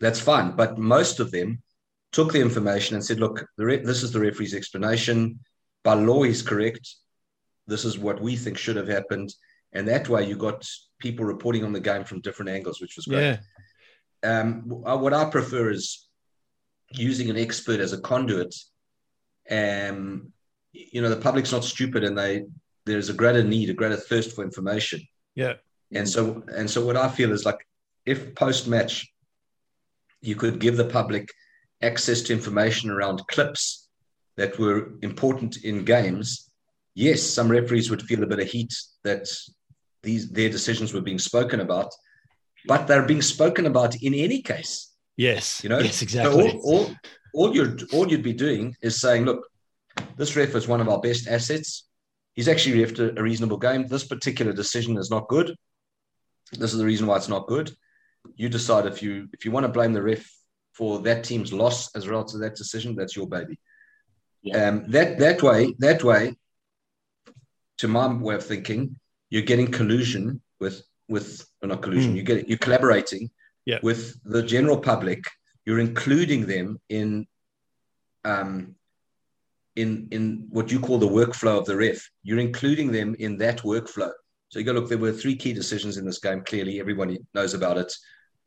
that's fine. But most of them took the information and said, "Look, the re- this is the referee's explanation. By law, he's correct. This is what we think should have happened." And that way, you got people reporting on the game from different angles, which was great. Yeah. Um, what I prefer is using an expert as a conduit. Um, you know, the public's not stupid, and they there's a greater need, a greater thirst for information. Yeah. And so, and so, what I feel is like if post match, you could give the public access to information around clips that were important in games. Yes, some referees would feel a bit of heat that these their decisions were being spoken about, but they're being spoken about in any case. Yes. You know, Yes, So exactly. all, all, all you're all you'd be doing is saying, look, this ref is one of our best assets. He's actually refed a, a reasonable game. This particular decision is not good. This is the reason why it's not good. You decide if you if you want to blame the ref for that team's loss as a result of that decision. That's your baby. Yeah. Um, that that way that way, to my way of thinking, you're getting collusion with with or not collusion. Hmm. You get you're collaborating Yeah. with the general public. You're including them in um, in in what you call the workflow of the ref. You're including them in that workflow. So you go look. There were three key decisions in this game. Clearly, everybody knows about it.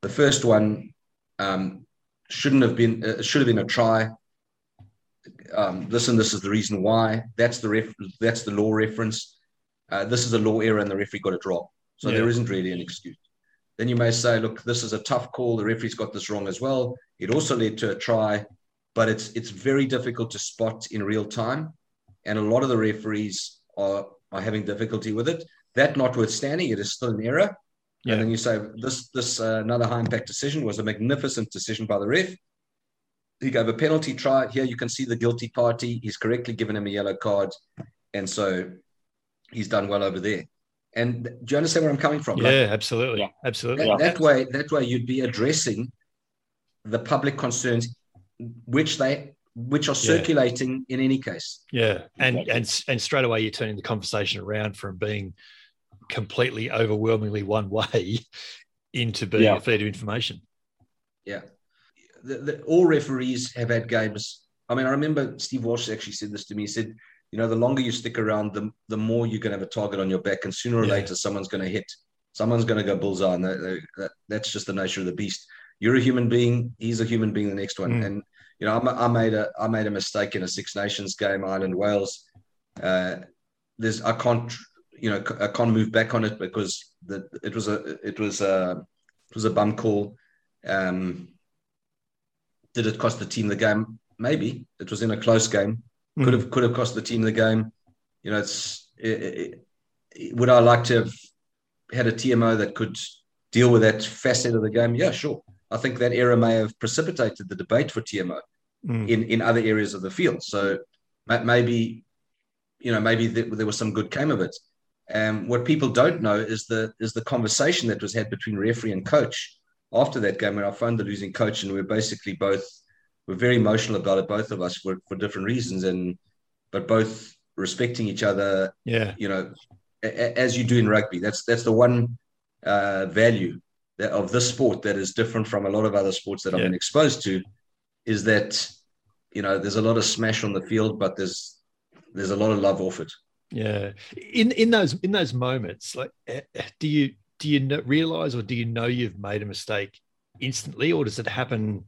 The first one um, shouldn't have been. Uh, should have been a try. Um, this and this is the reason why. That's the ref. That's the law reference. Uh, this is a law error, and the referee got it wrong. So Yeah. there isn't really an excuse. Then you may say, look, this is a tough call. The referee's got this wrong as well. It also led to a try, but it's it's very difficult to spot in real time, and a lot of the referees are are having difficulty with it. That notwithstanding, it is still an error. Yeah. And then you say this this uh, another high impact decision was a magnificent decision by the ref. He gave a penalty try. Here you can see the guilty party. He's correctly given him a yellow card, and so he's done well over there. And do you understand where I'm coming from? Like, Yeah, absolutely. Yeah. Absolutely. that, that way, that way, you'd be addressing the public concerns, which they which are Yeah. circulating in any case. Yeah, and Exactly. and and straight away you're turning the conversation around from being completely overwhelmingly one way into being Yeah. a feed of information. Yeah, the, the, all referees have had games. I mean, I remember Steve Walsh actually said this to me. He said, "You know, the longer you stick around, the the more you're going to have a target on your back, and sooner or Yeah. later, someone's going to hit. Someone's going to go bullseye, and that, that, that's just the nature of the beast. You're a human being. He's a human being. The next one, Mm. and you know, I, ma- I made a I made a mistake in a Six Nations game, Ireland Wales. Uh, there's I can't you know I can't move back on it because the it was a it was a it was a bum call. Um, did it cost the team the game? Maybe it was in a close game. Mm. Could have could have cost the team the game. You know, it's it, it, would I like to have had a TMO that could deal with that facet of the game? Yeah, sure. I think that error may have precipitated the debate for TMO Mm. in in other areas of the field. So maybe, you know, maybe there was some good came of it. Um, what people don't know is the is the conversation that was had between referee and coach after that game when I phoned the losing coach and we are basically both were very emotional about it, both of us for, for different reasons, and but both respecting each other. Yeah, you know, a, as you do in rugby. That's that's the one uh, value that, of this sport that is different from a lot of other sports that I've been exposed to, is that you know there's a lot of smash on the field, but there's there's a lot of love off it. Yeah, in in those in those moments, like, eh, eh, do you do you realize or do you know you've made a mistake instantly, or does it happen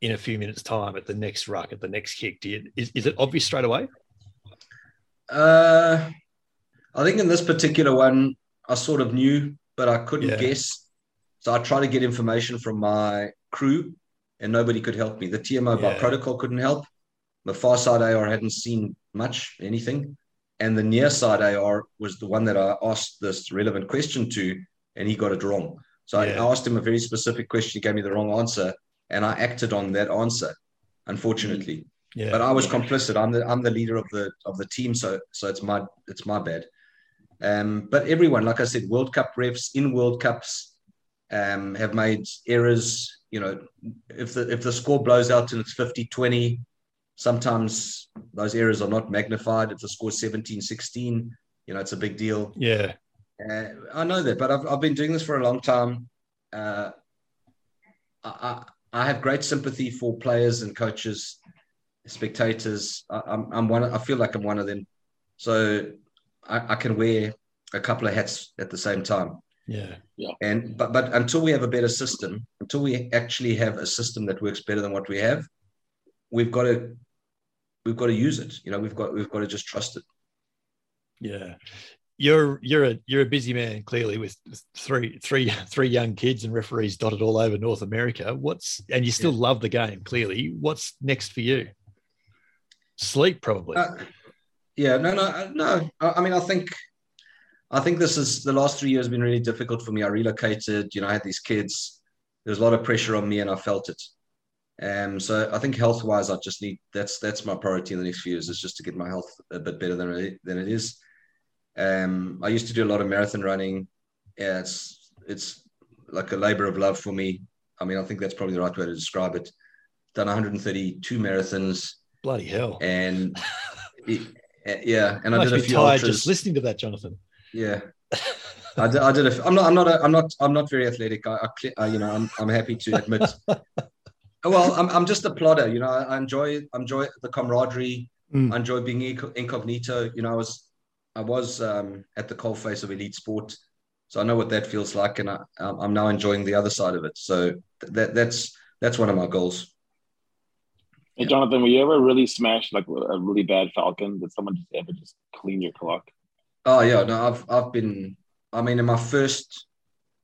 in a few minutes' time at the next ruck, at the next kick? Do you is, is it obvious straight away? Uh, I think in this particular one, I sort of knew, but I couldn't yeah. guess. So I tried to get information from my crew, and nobody could help me. The TMO yeah. by protocol couldn't help. The far side AR hadn't seen much, anything and the near side AR was the one that I asked this relevant question to, and he got it wrong. So yeah. I asked him a very specific question. He gave me the wrong answer, and I acted on that answer. Unfortunately, yeah. But I was complicit. I'm the I'm the leader of the of the team, so so it's my it's my bad. Um, but everyone, like I said, World Cup refs in World Cups um, have made errors. You know, if the if the score blows out and it's 50-20, Sometimes those errors are not magnified. If the score is 17 16, you know, it's a big deal. Yeah. Uh, I know that, but I've, I've been doing this for a long time. Uh, I, I have great sympathy for players and coaches, spectators. I, am I'm one. I feel like I'm one of them, so I, I can wear a couple of hats at the same time. Yeah, yeah. And but but until we have a better system, until we actually have a system that works better than what we have, we've got to we've got to use it. You know, we've got we've got to just trust it. Yeah. You're you're a you're a busy man clearly with three three three young kids and referees dotted all over North America. What's and you still yeah. love the game clearly. What's next for you? Sleep probably. Uh, yeah, no, no, uh, no. I mean, I think I think this is the last three years have been really difficult for me. I relocated, you know, I had these kids. There's a lot of pressure on me, and I felt it. Um, so I think health wise, I just need that's that's my priority in the next few years is just to get my health a bit better than it, than it is. Um, I used to do a lot of marathon running. Yeah, it's it's like a labor of love for me. I mean, I think that's probably the right way to describe it. Done 132 marathons. Bloody hell! And it, yeah, and I did a few tired ultras. just listening to that, Jonathan. Yeah. I did, I did a, I'm not I'm not a, I'm not I'm not very athletic. I, I you know I'm I'm happy to admit well, I'm, I'm just a plodder. You know, I enjoy enjoy the camaraderie. Mm. I enjoy being incognito. You know, I was I was um, at the coalface of elite sport, so I know what that feels like, and I, I'm now enjoying the other side of it. So that that's that's one of my goals. Hey, Jonathan, were you ever really smashed like a really bad Falcon? Did someone just ever just clean your clock? Oh yeah, no, I've I've been. I mean, in my first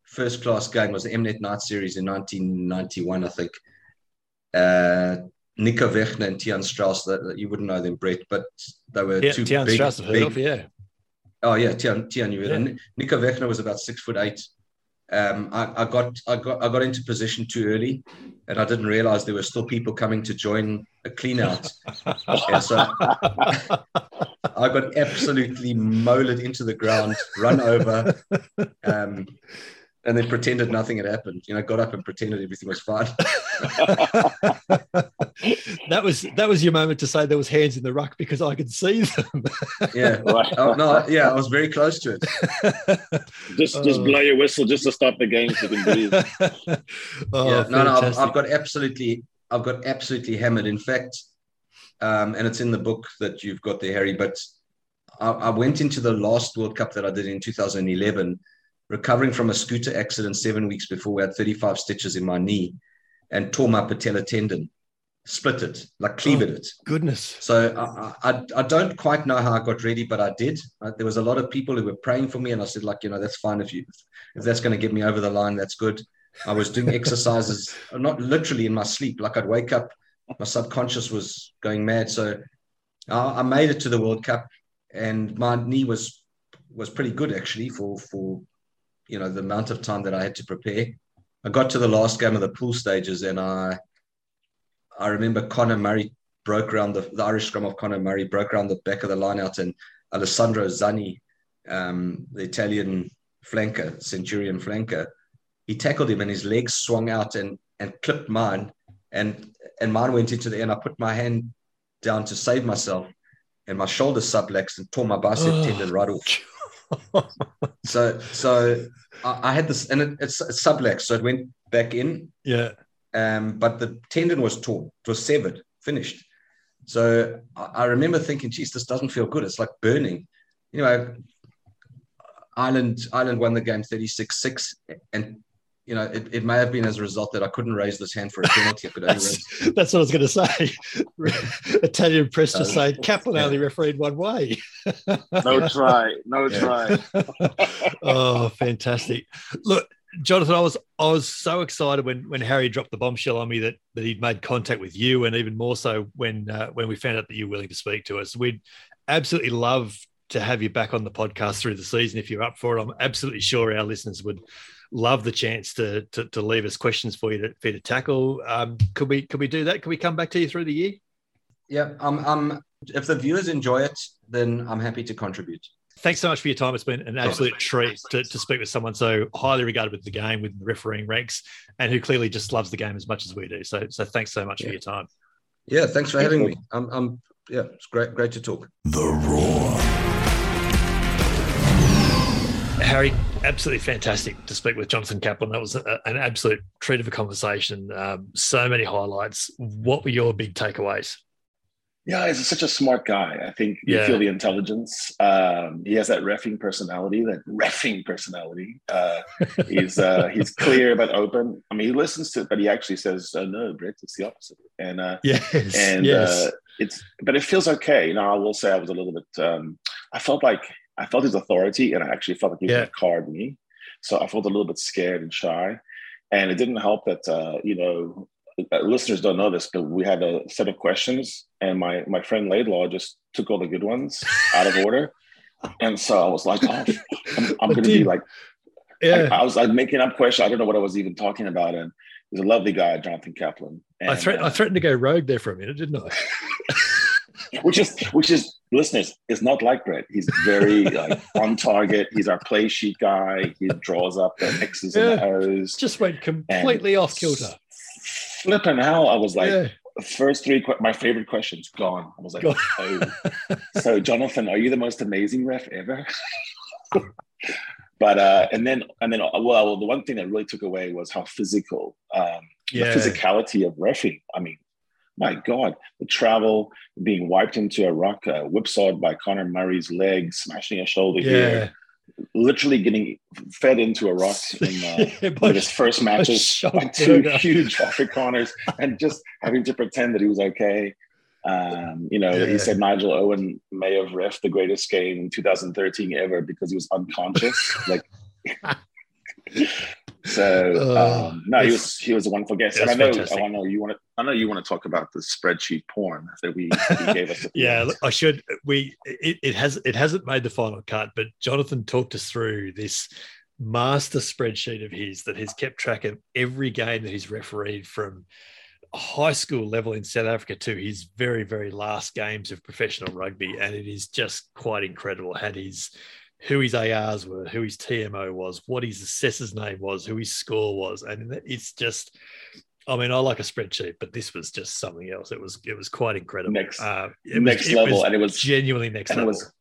first class game was the MNet Night Series in 1991, I think uh, Nico Wegner and Tiaan Strauss. That, that, you wouldn't know them, Brett, but they were yeah, two Tiaan big, Strauss, big, of, yeah. Oh yeah, Tiaan, Tiaan you yeah. Nico Wegner was about six foot eight. Um, I, I, got I got I got into position too early, and I didn't realize there were still people coming to join a clean out. and so I got absolutely molded into the ground, run over. Um, and then pretended nothing had happened. You know, got up and pretended everything was fine. that was that was your moment to say there was hands in the ruck because I could see them. yeah, oh, no, yeah, I was very close to it. just just blow your whistle just to stop the game so you can breathe. oh, yeah, no, no, I've, I've, got absolutely, I've got absolutely hammered. In fact, um, and it's in the book that you've got there, Harry. But I, I went into the last World Cup that I did in 2011 recovering from a scooter accident seven weeks before we had 35 stitches in my knee and tore my patella tendon, split it, like cleaved oh, it. Goodness. So I, I, I, don't quite know how I got ready, but I did. Uh, there was a lot of people who were praying for me, and I said, like, you know, that's fine if you if that's going to get me over the line, that's good. I was doing exercises, not literally in my sleep. Like I'd wake up, my subconscious was going mad. So I, I made it to the World Cup, and my knee was was pretty good actually for for you know the amount of time that I had to prepare. I got to the last game of the pool stages, and I I remember Conor Murray broke around the, the Irish scrum of Conor Murray broke around the back of the line out, and Alessandro Zanni, um, the Italian flanker, Centurion flanker, he tackled him and his legs swung out and and clipped mine, and and mine went into the. And I put my hand down to save myself, and my shoulder subluxed and tore my bicep oh. tendon right off. so so I, I, had this, and it, it's, it's subluxed, so it went back in. Yeah. Um, but the tendon was torn. It was severed, finished. So I, I remember thinking, geez, this doesn't feel good. It's like burning. Anyway, Ireland Ireland won the game 36-6 and you know, it, it may have been as a result that I couldn't raise this hand for a penalty. I could only that's, raise... that's what I was going to say. Italian press just uh, saying Kaplan yeah. only refereed one way. no try, no try. oh, fantastic! Look, Jonathan, I was I was so excited when when Harry dropped the bombshell on me that that he'd made contact with you, and even more so when uh, when we found out that you were willing to speak to us. We'd absolutely love to have you back on the podcast through the season if you're up for it. I'm absolutely sure our listeners would love the chance to to, to leave us questions for you to, for you to tackle. Um, could we could we do that? Could we come back to you through the year? Yeah, um, um, if the viewers enjoy it, then I'm happy to contribute. Thanks so much for your time. It's been an absolute treat to, to speak with someone so highly regarded with the game, with the refereeing ranks, and who clearly just loves the game as much as we do. So, so thanks so much yeah. for your time. Yeah, thanks for having me. I'm, I'm yeah, it's great, great to talk. The Roar. Harry, absolutely fantastic to speak with Jonathan Kaplan. That was a, an absolute treat of a conversation. Um, so many highlights. What were your big takeaways? Yeah, he's such a smart guy. I think you yeah. feel the intelligence. Um, he has that refing personality, that refing personality. Uh, he's uh, he's clear but open. I mean, he listens to it, but he actually says, oh, "No, Brett, it's the opposite." And uh, yes, and yes. Uh, it's but it feels okay. You know, I will say I was a little bit. Um, I felt like I felt his authority, and I actually felt like he was yeah. going to card me. So I felt a little bit scared and shy, and it didn't help that uh, you know uh, listeners don't know this, but we had a set of questions, and my my friend Laidlaw just took all the good ones out of order, and so I was like, oh, I'm, I'm going to be like, yeah. I, I, was like making up questions. I don't know what I was even talking about, and he's a lovely guy, Jonathan Kaplan. And, I, threat, uh, I threatened to go rogue there for a minute, didn't I? which is which is listeners it's not like Brett. He's very like on target. He's our play sheet guy. He draws up the X's yeah, and O's. Just went completely off kilter. Flipping hell, I was like, yeah. first three, my favorite questions gone. I was like, oh. so Jonathan, are you the most amazing ref ever? but uh, and then and then well, the one thing that really took away was how physical, um, yeah. the physicality of refing. I mean, my God, the travel, being wiped into a ruck, uh, whipsawed by Conor Murray's leg, smashing a shoulder yeah. here, literally getting fed into a ruck in uh, his first matches by two huge Afrikaners and just having to pretend that he was okay. Um, you know, yeah. he said Nigel Owen may have ref the greatest game in 2013 ever because he was unconscious. like So uh, um, no, he was he was a wonderful guest, and I know fantastic. I know you want to I know you want to talk about the spreadsheet porn that we, we gave us. yeah, I should. We it, it has it hasn't made the final cut, but Jonathan talked us through this master spreadsheet of his that has kept track of every game that he's refereed from high school level in South Africa to his very very last games of professional rugby, and it is just quite incredible. Had his who his ARs were, who his TMO was, what his assessor's name was, who his score was, and it's just. I mean, I like a spreadsheet, but this was just something else. It was it was quite incredible. Next, uh, next was, level, and it was genuinely next level. It was,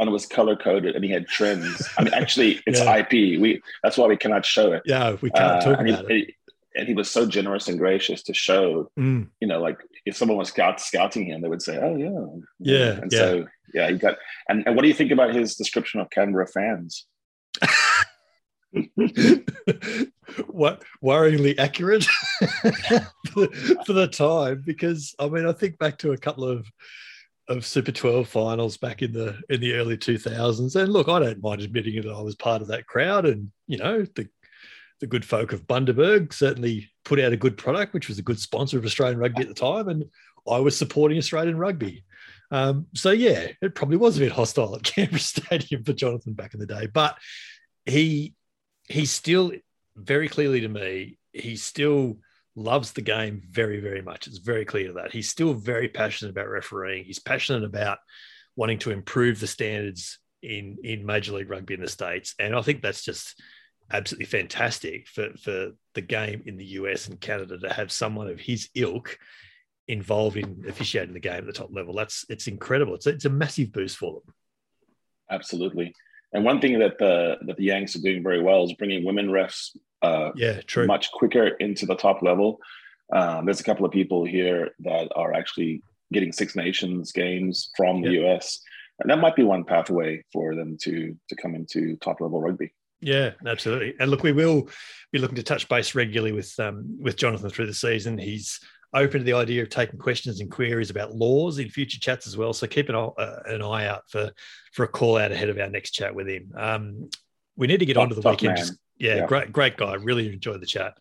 and it was color coded, and he had trends. I mean, actually, it's yeah. IP. We that's why we cannot show it. Yeah, we can't uh, talk about it. And he was so generous and gracious to show. Mm. You know, like if someone was scout, scouting him, they would say, "Oh yeah, yeah." And yeah. so yeah, he got. And, and what do you think about his description of Canberra fans? what worryingly accurate for, for, the time because I mean I think back to a couple of of Super 12 finals back in the in the early 2000s and look I don't mind admitting that I was part of that crowd and you know the the good folk of Bundaberg certainly put out a good product which was a good sponsor of Australian rugby at the time and I was supporting Australian rugby um, so yeah, it probably was a bit hostile at Canberra Stadium for Jonathan back in the day, but he he's still very clearly to me, he still loves the game very, very much. It's very clear that he's still very passionate about refereeing. He's passionate about wanting to improve the standards in in Major League Rugby in the states, and I think that's just absolutely fantastic for for the game in the US and Canada to have someone of his ilk involved in officiating the game at the top level. That's it's incredible. It's a, it's a massive boost for them. Absolutely. And one thing that the that the Yanks are doing very well is bringing women refs uh, yeah, true. much quicker into the top level. Um, there's a couple of people here that are actually getting Six Nations games from the. US, and that might be one pathway for them to to come into top level rugby. Yeah, absolutely. And look, we will be looking to touch base regularly with um, with Jonathan through the season. He's open to the idea of taking questions and queries about laws in future chats as well. So keep an, uh, an eye out for for a call out ahead of our next chat with him. Um, we need to get top, on to the weekend. Just, yeah, yeah, great, great guy. Really enjoyed the chat.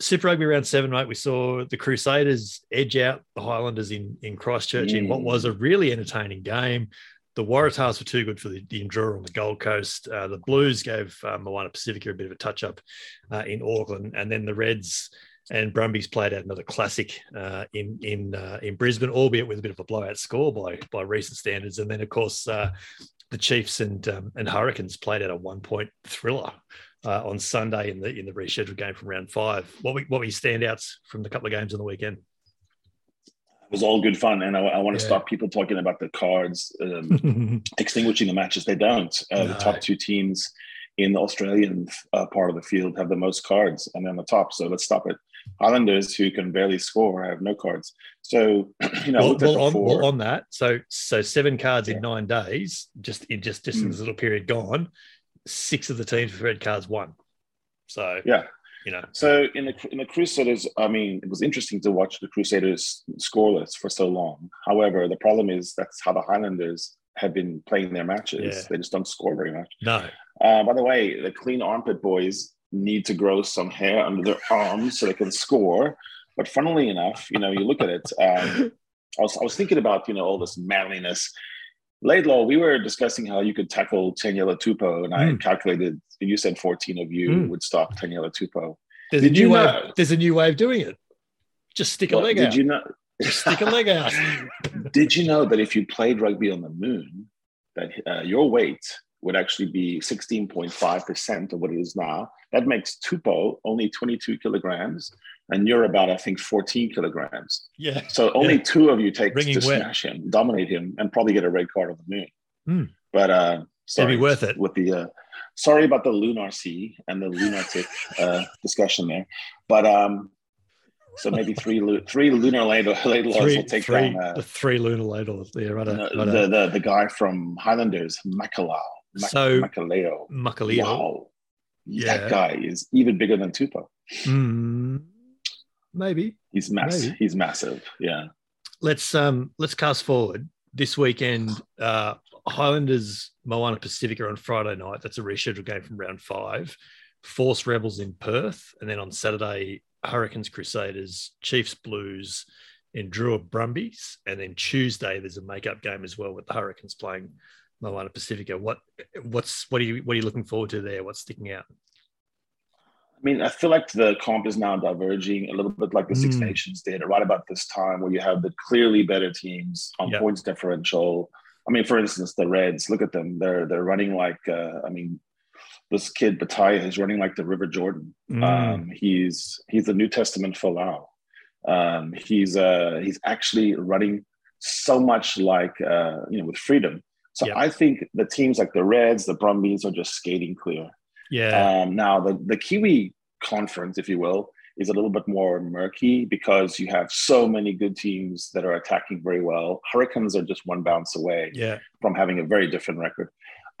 Super Rugby round seven, mate. We saw the Crusaders edge out the Highlanders in in Christchurch mm. in what was a really entertaining game. The Waratahs were too good for the, the Drua on the Gold Coast. Uh, the Blues gave uh, Moana Pacifica a bit of a touch up uh, in Auckland, and then the Reds and Brumbies played out another classic uh, in in uh, in Brisbane, albeit with a bit of a blowout score by by recent standards. And then, of course, uh, the Chiefs and um, and Hurricanes played out a one point thriller on Sunday in the in the rescheduled game from round five. What we, what were your standouts from the couple of games on the weekend? It was all good fun, and I, I want to yeah. stop people talking about the cards um, extinguishing the matches. They don't. Uh, no. The top two teams in the Australian uh, part of the field have the most cards, and they're on the top. So let's stop it. Islanders who can barely score have no cards. So you know, well, well, on, well on, that, so so seven cards yeah. in nine days, just in just just mm. in this little period gone. Six of the teams with red cards won. So yeah, you know. So in the in the Crusaders, I mean, it was interesting to watch the Crusaders scoreless for so long. However, the problem is that's how the Highlanders have been playing their matches. Yeah. They just don't score very much. No. Uh, by the way, the clean armpit boys need to grow some hair under their arms so they can score. But funnily enough, you know, you look at it. Um, I was I was thinking about you know all this manliness. Laidlaw, we were discussing how you could tackle Taniela Tupou, and I mm. calculated. You said fourteen of you mm. would stop Taniela Tupou. There's did a new way. Know? There's a new way of doing it. Just stick a leg did out. Did you know? Just stick a leg out. did you know that if you played rugby on the moon, that uh, your weight would actually be 16.5% of what it is now. That makes Tupou only 22 kilograms, and you're about, I think, 14 kilograms. Yeah. So only yeah. two of you take to wet. smash him, dominate him, and probably get a red card on the moon. Mm. But uh, sorry, It'd be worth it. With the uh, sorry about the lunar sea and the lunatic uh, discussion there, but um, so maybe three three lunar ladles will take three, down uh, the three lunar ladles there. Right, right the, the, the guy from Highlanders, Makalau. Mac- so Makaleo. Makaleo. Wow. Yeah. That guy is even bigger than Tupou. Mm, maybe. He's massive. He's massive. Yeah. Let's um let's cast forward. This weekend, uh Highlanders Moana Pacifica on Friday night. That's a rescheduled game from round five. Force Rebels in Perth. And then on Saturday, Hurricanes Crusaders, Chiefs Blues, and Drua Brumbies. And then Tuesday, there's a makeup game as well with the Hurricanes playing Moana Pacifica. What what's what are you what are you looking forward to there? What's sticking out? I mean, I feel like the comp is now diverging a little bit like the Six mm. Nations did right about this time, where you have the clearly better teams on yep. points differential. I mean, for instance, the Reds. Look at them; they're they're running like. Uh, I mean, this kid Petaia is running like the River Jordan. Mm. Um, he's he's the New Testament Folau. Um, he's uh, he's actually running so much like uh, you know with freedom so yep. I think the teams like the Reds, the Brumbies are just skating clear. Yeah. Um, now the the Kiwi conference, if you will, is a little bit more murky because you have so many good teams that are attacking very well. Hurricanes are just one bounce away yeah. from having a very different record.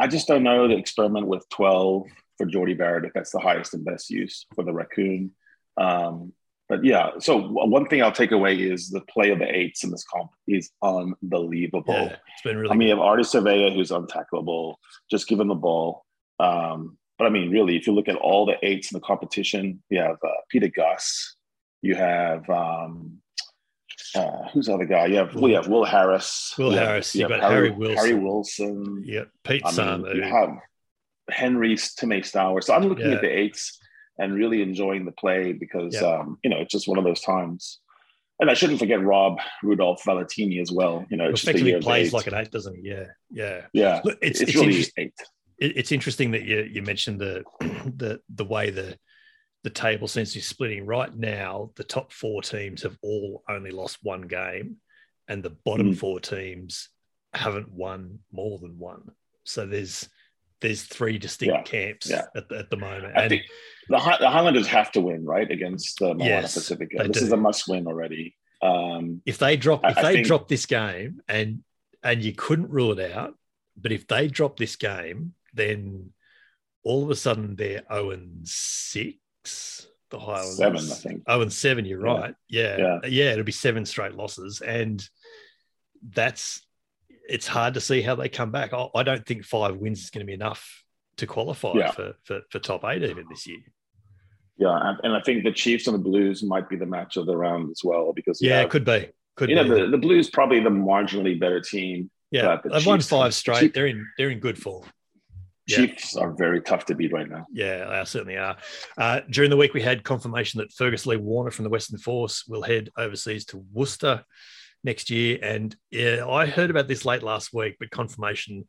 I just don't know the experiment with 12 for Jordie Barrett if that's the highest and best use for the raccoon. Um, but yeah, so one thing I'll take away is the play of the eights in this comp is unbelievable. Yeah, it's been really. I mean, you have Ardie Savea who's untackleable. Just give him the ball. Um, but I mean, really, if you look at all the eights in the competition, you have uh, Pita Gus, you have um, uh, who's the other guy? You have Will, well, have Will Harris, Will you Harris, you, you have Harry, Harry, Wilson, Harry Wilson, yeah, Pete I mean, You have Henry's Timmy Stowers. So I'm looking yeah. at the eights and really enjoying the play because um, you know it's just one of those times. And I shouldn't forget Rob Rudolph Valetini as well. You know, effectively plays like an eight, doesn't he? Yeah, yeah, yeah. Look, it's, it's, it's really eight. It's interesting that you you mentioned the the the way the the table seems to be splitting right now. The top four teams have all only lost one game, and the bottom mm. four teams haven't won more than one. So there's there's three distinct yeah. camps yeah. At, the, at the moment. I and think the, the Highlanders have to win, right, against the Moana yes, Pacifica. This do. is a must win already. Um, if they drop, if I, they I think, drop this game, and and you couldn't rule it out, but if they drop this game, then all of a sudden they're zero oh and six. The Highlanders seven, I think. Oh, and seven. You're right. Yeah. yeah, yeah. It'll be seven straight losses, and that's it's hard to see how they come back. I, I don't think five wins is going to be enough to qualify yeah. for, for, for top eight even this year. Yeah, and, I think the Chiefs and the Blues might be the match of the round as well because yeah, have, it could be. Could you be. know the, the Blues probably the marginally better team. Yeah, the they've Chiefs won five straight. Chiefs, they're in they're in good form. Chiefs yeah. are very tough to beat right now. Yeah, they certainly are. Uh, during the week, we had confirmation that Fergus Lee Warner from the Western Force will head overseas to Worcester next year. And yeah, I heard about this late last week, but confirmation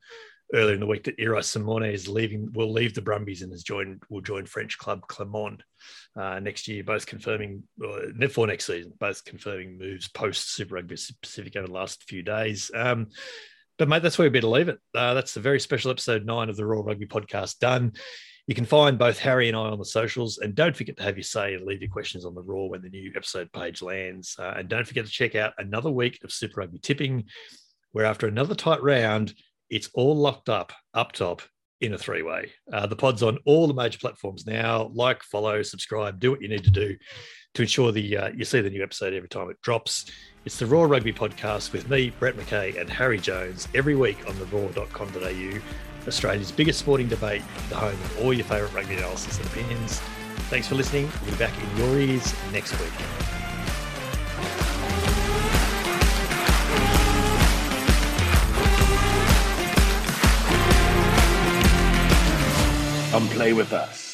earlier in the week that Irae Simone is leaving, will leave the Brumbies and has joined, will join French club Clermont uh, next year, both confirming uh, for next season, both confirming moves post Super Rugby Pacific over the last few days. Um, but mate, that's where we better leave it. Uh, that's the very special episode nine of the Roar Rugby podcast done. You can find both Harry and I on the socials. And don't forget to have your say and leave your questions on the Roar when the new episode page lands. Uh, and don't forget to check out another week of Super Rugby tipping, where after another tight round, it's all locked up up top in a three way. Uh, the pod's on all the major platforms now. Like, follow, subscribe, do what you need to do to ensure the uh, you see the new episode every time it drops. It's the Roar Rugby podcast with me, Brett McKay, and Harry Jones every week on the roar.com.au Australia's biggest sporting debate, the home of all your favourite rugby analysis and opinions. Thanks for listening. We'll be back in your ears next week. Come play with us.